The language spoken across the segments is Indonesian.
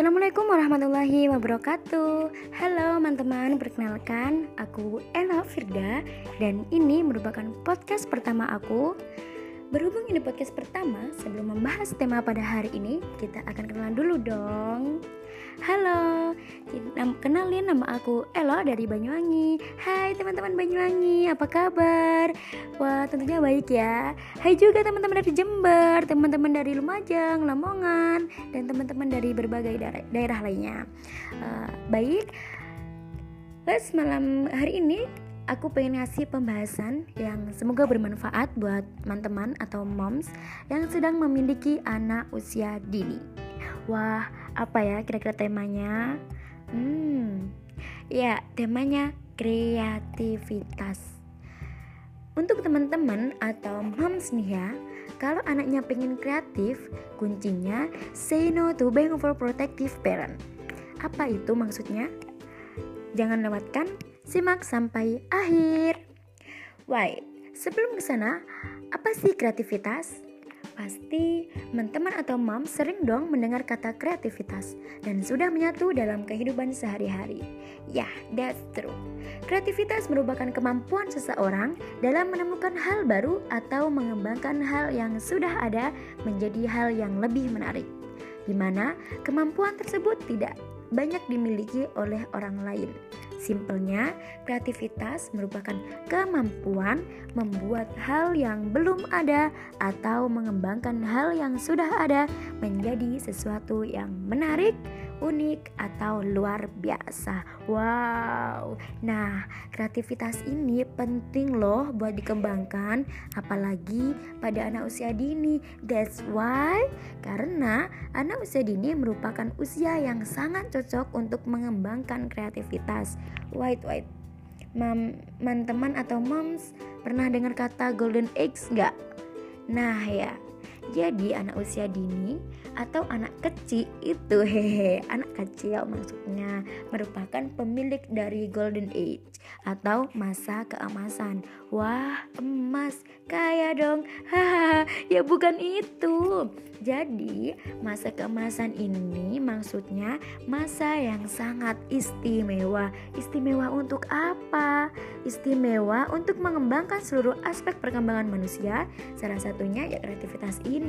Assalamualaikum warahmatullahi wabarakatuh. Halo teman-teman, perkenalkan aku Ella Firda Dan ini merupakan podcast pertama aku. Berhubung ini podcast pertama, sebelum membahas tema pada hari ini Kita akan kenalan dulu dong Halo, kenalin nama aku Elo dari Banyuwangi. Hai teman-teman Banyuwangi, apa kabar? Wah tentunya baik ya. Hai juga teman-teman dari Jember, teman-teman dari Lumajang, Lamongan Dan teman-teman dari berbagai daerah, lainnya. Uh, Baik, Les malam hari ini aku pengen ngasih pembahasan yang semoga bermanfaat buat teman-teman atau moms yang sedang memiliki anak usia dini. Wah, apa ya kira-kira temanya? Hmm, ya temanya kreativitas. Untuk teman-teman atau moms nih ya, kalau anaknya pengen kreatif, kuncinya say no to being overprotective parent. Apa itu maksudnya? Jangan lewatkan, simak sampai akhir. Why? Sebelum ke sana, apa sih kreativitas? Pasti teman-teman atau mom sering dong mendengar kata kreativitas dan sudah menyatu dalam kehidupan sehari-hari. Ya, that's true. Kreativitas merupakan kemampuan seseorang dalam menemukan hal baru atau mengembangkan hal yang sudah ada menjadi hal yang lebih menarik. Di mana kemampuan tersebut tidak banyak dimiliki oleh orang lain. Simpelnya, kreativitas merupakan kemampuan membuat hal yang belum ada atau mengembangkan hal yang sudah ada menjadi sesuatu yang menarik, unik atau luar biasa. Wow. Nah, kreativitas ini penting loh buat dikembangkan apalagi pada anak usia dini. That's why karena anak usia dini merupakan usia yang sangat cocok untuk mengembangkan kreativitas. White white. Mam, teman atau moms pernah dengar kata golden eggs nggak? Nah ya, jadi anak usia dini atau anak kecil itu hehe, anak kecil maksudnya merupakan pemilik dari golden age atau masa keemasan. Wah, emas kaya dong. Haha, ya bukan itu. Jadi, masa keemasan ini maksudnya masa yang sangat istimewa. Istimewa untuk apa? Istimewa untuk mengembangkan seluruh aspek perkembangan manusia. Salah satunya ya kreativitas ini.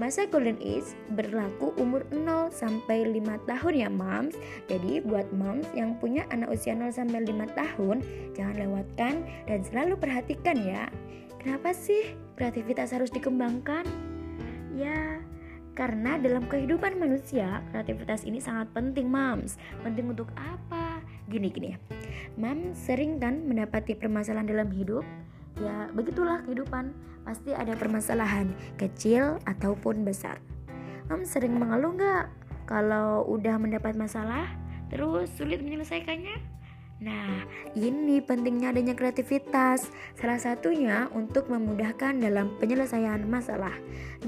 Masa golden age berlaku umur 0 sampai 5 tahun ya, moms. Jadi, buat moms yang punya anak usia 0 sampai 5 tahun, jangan lewatkan dan selalu perhatikan ya. Kenapa sih kreativitas harus dikembangkan? Ya, karena dalam kehidupan manusia, kreativitas ini sangat penting, Mams. Penting untuk apa? Gini-gini. Mams sering kan mendapati permasalahan dalam hidup? Ya, begitulah kehidupan. Pasti ada permasalahan, kecil ataupun besar. Mams sering mengeluh nggak kalau udah mendapat masalah, terus sulit menyelesaikannya? Nah, ini pentingnya adanya kreativitas. Salah satunya untuk memudahkan dalam penyelesaian masalah.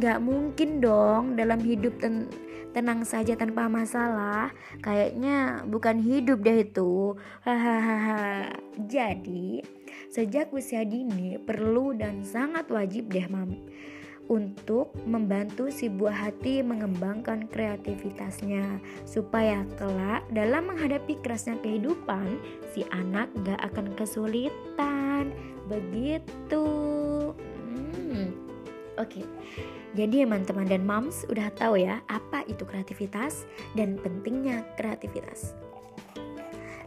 Gak mungkin dong dalam hidup ten tenang saja tanpa masalah. Kayaknya bukan hidup deh itu. Hahaha. Jadi, sejak usia dini perlu dan sangat wajib deh, Mam untuk membantu si buah hati mengembangkan kreativitasnya supaya kelak dalam menghadapi kerasnya kehidupan si anak gak akan kesulitan begitu hmm. oke okay. Jadi teman-teman dan moms udah tahu ya apa itu kreativitas dan pentingnya kreativitas.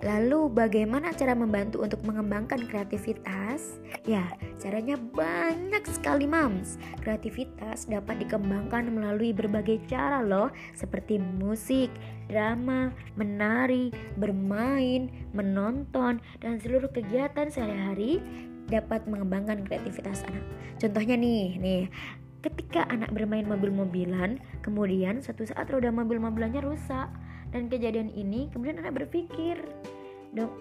Lalu bagaimana cara membantu untuk mengembangkan kreativitas? Ya, caranya banyak sekali mams. Kreativitas dapat dikembangkan melalui berbagai cara loh, seperti musik, drama, menari, bermain, menonton, dan seluruh kegiatan sehari-hari dapat mengembangkan kreativitas anak. Contohnya nih, nih ketika anak bermain mobil-mobilan, kemudian satu saat roda mobil-mobilannya rusak. Dan kejadian ini kemudian anak berpikir, dok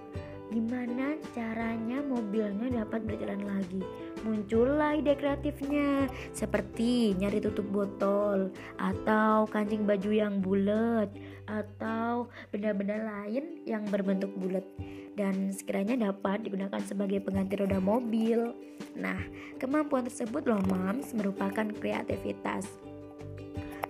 gimana caranya mobilnya dapat berjalan lagi? Muncullah ide kreatifnya seperti nyari tutup botol atau kancing baju yang bulat atau benda-benda lain yang berbentuk bulat dan sekiranya dapat digunakan sebagai pengganti roda mobil. Nah kemampuan tersebut loh mams merupakan kreativitas.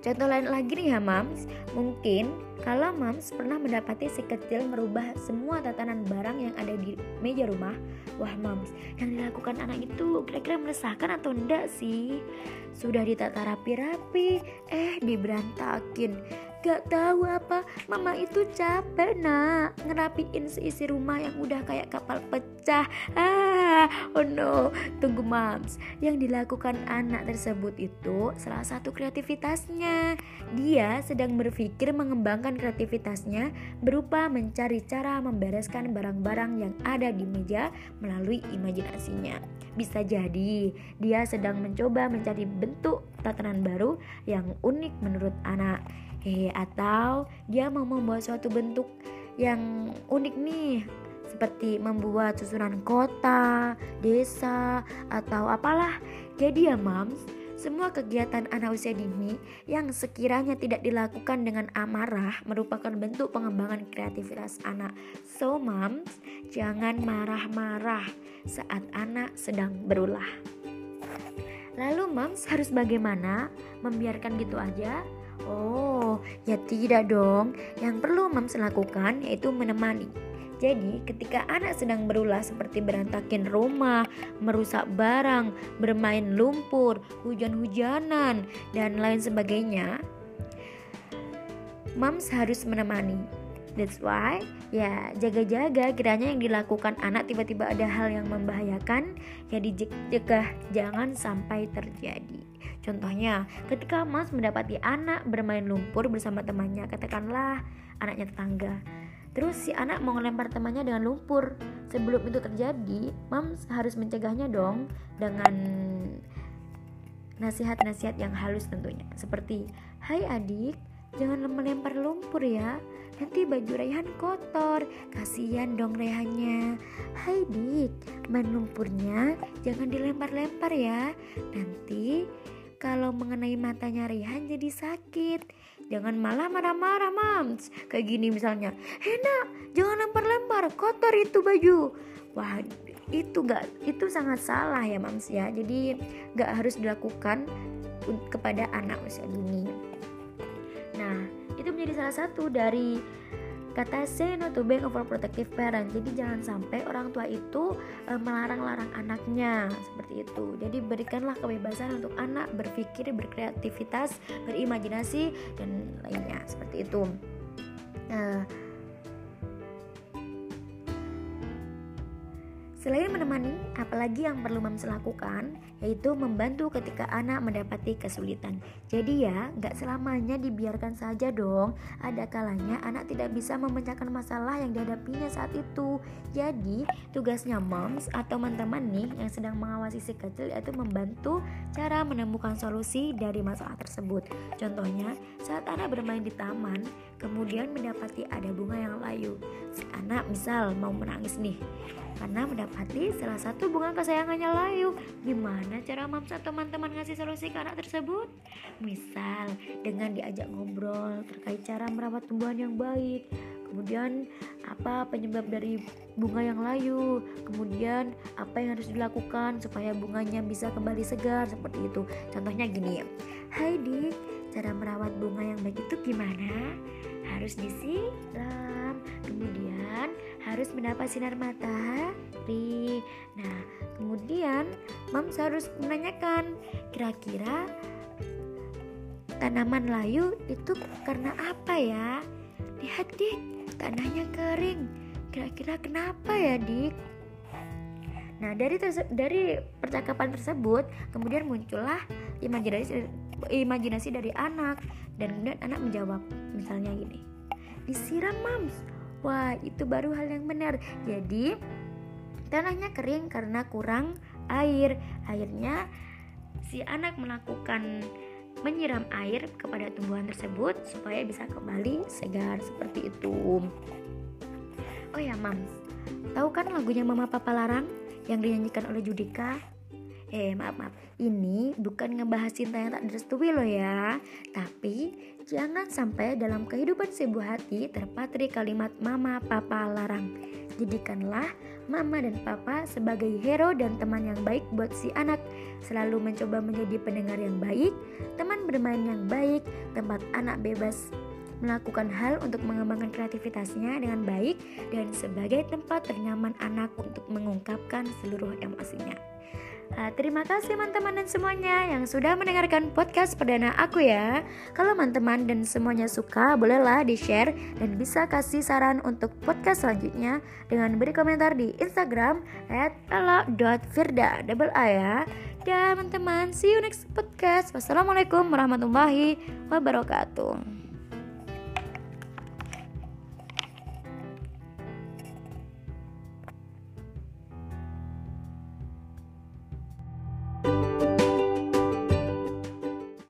Contoh lain lagi nih ya mams, mungkin kalau mams pernah mendapati si kecil merubah semua tatanan barang yang ada di meja rumah, wah mams, yang dilakukan anak itu kira-kira meresahkan atau enggak sih? Sudah ditata rapi-rapi, eh diberantakin Gak tahu apa, mama itu capek nak. Ngerapiin seisi rumah yang udah kayak kapal pecah. Ah, oh no, tunggu mams. Yang dilakukan anak tersebut itu salah satu kreativitasnya. Dia sedang berpikir mengembangkan kreativitasnya Berupa mencari cara membereskan barang-barang yang ada di meja melalui imajinasinya. Bisa jadi dia sedang mencoba mencari bentuk tatanan baru yang unik menurut anak eh atau dia mau membuat suatu bentuk yang unik nih seperti membuat susunan kota, desa, atau apalah. Jadi ya mams, semua kegiatan anak usia dini yang sekiranya tidak dilakukan dengan amarah merupakan bentuk pengembangan kreativitas anak. So mams, jangan marah-marah saat anak sedang berulah. Lalu mams harus bagaimana? Membiarkan gitu aja? Oh, ya tidak dong. Yang perlu Mams lakukan yaitu menemani. Jadi, ketika anak sedang berulah seperti berantakin rumah, merusak barang, bermain lumpur, hujan-hujanan, dan lain sebagainya, Mams harus menemani. That's why, ya jaga-jaga kiranya yang dilakukan anak tiba-tiba ada hal yang membahayakan, ya dijegah jangan sampai terjadi. Contohnya, ketika Mas mendapati anak bermain lumpur bersama temannya, katakanlah anaknya tetangga. Terus si anak mau ngelempar temannya dengan lumpur. Sebelum itu terjadi, Mams harus mencegahnya dong dengan nasihat-nasihat yang halus tentunya. Seperti, "Hai adik, jangan melempar lumpur ya. Nanti baju Rehan kotor. Kasihan dong Rehannya. Hai dik, main lumpurnya jangan dilempar-lempar ya. Nanti kalau mengenai matanya Rehan jadi sakit. Jangan malah marah-marah mams. Kayak gini misalnya. Hena, jangan lempar-lempar, kotor itu baju. Wah, itu gak itu sangat salah ya mams ya. Jadi gak harus dilakukan kepada anak usia dini. Nah, itu menjadi salah satu dari Kata say no to being overprotective parent. Jadi jangan sampai orang tua itu e, melarang-larang anaknya seperti itu. Jadi berikanlah kebebasan untuk anak berpikir, berkreativitas, berimajinasi dan lainnya seperti itu. Nah, Selain menemani, apalagi yang perlu Mams lakukan yaitu membantu ketika anak mendapati kesulitan. Jadi ya, nggak selamanya dibiarkan saja dong. Ada kalanya anak tidak bisa memecahkan masalah yang dihadapinya saat itu. Jadi, tugasnya Moms atau teman-teman nih yang sedang mengawasi si kecil yaitu membantu cara menemukan solusi dari masalah tersebut. Contohnya, saat anak bermain di taman, kemudian mendapati ada bunga yang layu. Si anak misal mau menangis nih karena mendapati salah satu bunga kesayangannya layu. Gimana cara mams teman-teman ngasih solusi ke anak tersebut? Misal dengan diajak ngobrol terkait cara merawat tumbuhan yang baik, kemudian apa penyebab dari bunga yang layu, kemudian apa yang harus dilakukan supaya bunganya bisa kembali segar seperti itu. Contohnya gini ya, Hai Dik, cara merawat bunga yang baik itu gimana? Harus disiram, kemudian harus mendapat sinar matahari. Nah, kemudian Mams harus menanyakan kira-kira tanaman layu itu karena apa ya? Lihat dik, tanahnya kering. Kira-kira kenapa ya dik? Nah dari dari percakapan tersebut kemudian muncullah imajinasi imajinasi dari anak dan kemudian anak menjawab misalnya gini disiram mams Wah, itu baru hal yang benar. Jadi, tanahnya kering karena kurang air. Akhirnya, si anak melakukan menyiram air kepada tumbuhan tersebut supaya bisa kembali segar seperti itu. Oh ya, Mams. Tahu kan lagunya Mama Papa Larang yang dinyanyikan oleh Judika? Eh, maaf, maaf. Ini bukan ngebahas cinta yang tak direstui loh ya. Tapi jangan sampai dalam kehidupan sebuah hati terpatri kalimat mama papa larang. Jadikanlah mama dan papa sebagai hero dan teman yang baik buat si anak. Selalu mencoba menjadi pendengar yang baik, teman bermain yang baik, tempat anak bebas melakukan hal untuk mengembangkan kreativitasnya dengan baik dan sebagai tempat ternyaman anak untuk mengungkapkan seluruh emosinya. Uh, terima kasih teman-teman dan semuanya yang sudah mendengarkan podcast perdana aku ya. Kalau teman-teman dan semuanya suka, bolehlah di-share dan bisa kasih saran untuk podcast selanjutnya dengan beri komentar di Instagram @ella.firda double a ya. Dan teman-teman, see you next podcast. Wassalamualaikum warahmatullahi wabarakatuh.